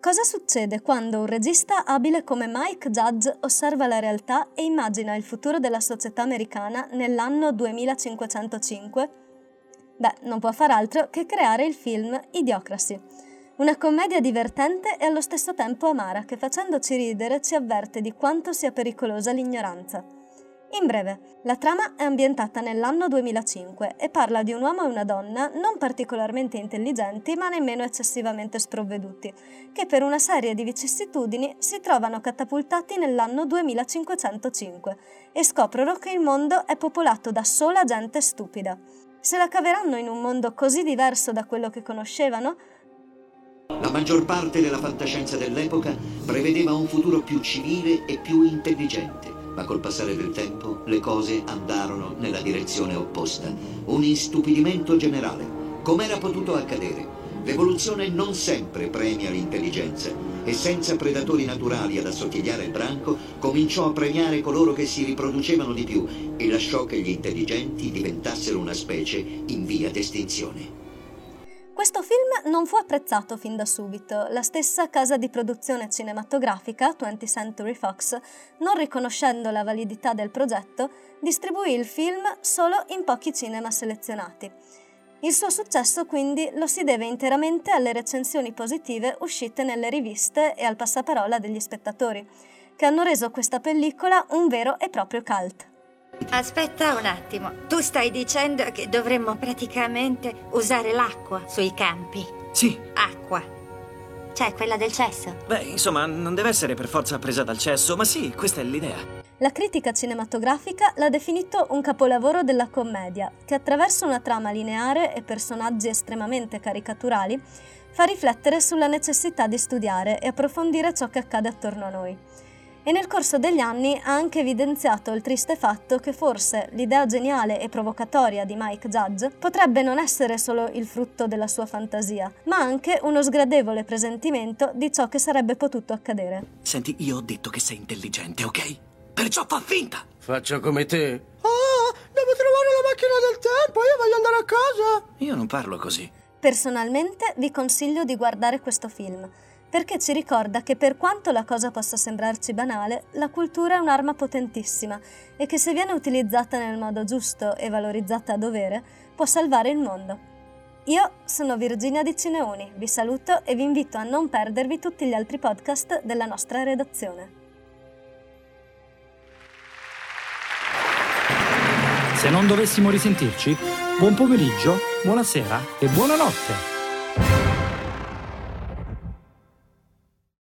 Cosa succede quando un regista abile come Mike Judge osserva la realtà e immagina il futuro della società americana nell'anno 2505? Beh, non può far altro che creare il film Idiocracy, una commedia divertente e allo stesso tempo amara che facendoci ridere ci avverte di quanto sia pericolosa l'ignoranza. In breve, la trama è ambientata nell'anno 2005 e parla di un uomo e una donna non particolarmente intelligenti ma nemmeno eccessivamente sprovveduti, che per una serie di vicissitudini si trovano catapultati nell'anno 2505 e scoprono che il mondo è popolato da sola gente stupida. Se la caveranno in un mondo così diverso da quello che conoscevano, la maggior parte della fantascienza dell'epoca prevedeva un futuro più civile e più intelligente ma col passare del tempo le cose andarono nella direzione opposta. Un istupidimento generale. Com'era potuto accadere? L'evoluzione non sempre premia l'intelligenza e senza predatori naturali ad assottigliare il branco cominciò a premiare coloro che si riproducevano di più e lasciò che gli intelligenti diventassero una specie in via d'estinzione. Questo film non fu apprezzato fin da subito. La stessa casa di produzione cinematografica, 20th Century Fox, non riconoscendo la validità del progetto, distribuì il film solo in pochi cinema selezionati. Il suo successo quindi lo si deve interamente alle recensioni positive uscite nelle riviste e al passaparola degli spettatori, che hanno reso questa pellicola un vero e proprio cult. Aspetta un attimo, tu stai dicendo che dovremmo praticamente usare l'acqua sui campi? Sì. Acqua. Cioè quella del cesso? Beh, insomma, non deve essere per forza presa dal cesso, ma sì, questa è l'idea. La critica cinematografica l'ha definito un capolavoro della commedia, che attraverso una trama lineare e personaggi estremamente caricaturali fa riflettere sulla necessità di studiare e approfondire ciò che accade attorno a noi e nel corso degli anni ha anche evidenziato il triste fatto che forse l'idea geniale e provocatoria di Mike Judge potrebbe non essere solo il frutto della sua fantasia, ma anche uno sgradevole presentimento di ciò che sarebbe potuto accadere. Senti, io ho detto che sei intelligente, ok? Perciò fa finta! Faccio come te. Ah, devo trovare la macchina del tempo, io voglio andare a casa. Io non parlo così. Personalmente vi consiglio di guardare questo film perché ci ricorda che per quanto la cosa possa sembrarci banale, la cultura è un'arma potentissima e che se viene utilizzata nel modo giusto e valorizzata a dovere, può salvare il mondo. Io sono Virginia di Cineoni, vi saluto e vi invito a non perdervi tutti gli altri podcast della nostra redazione. Se non dovessimo risentirci, buon pomeriggio, buonasera e buonanotte.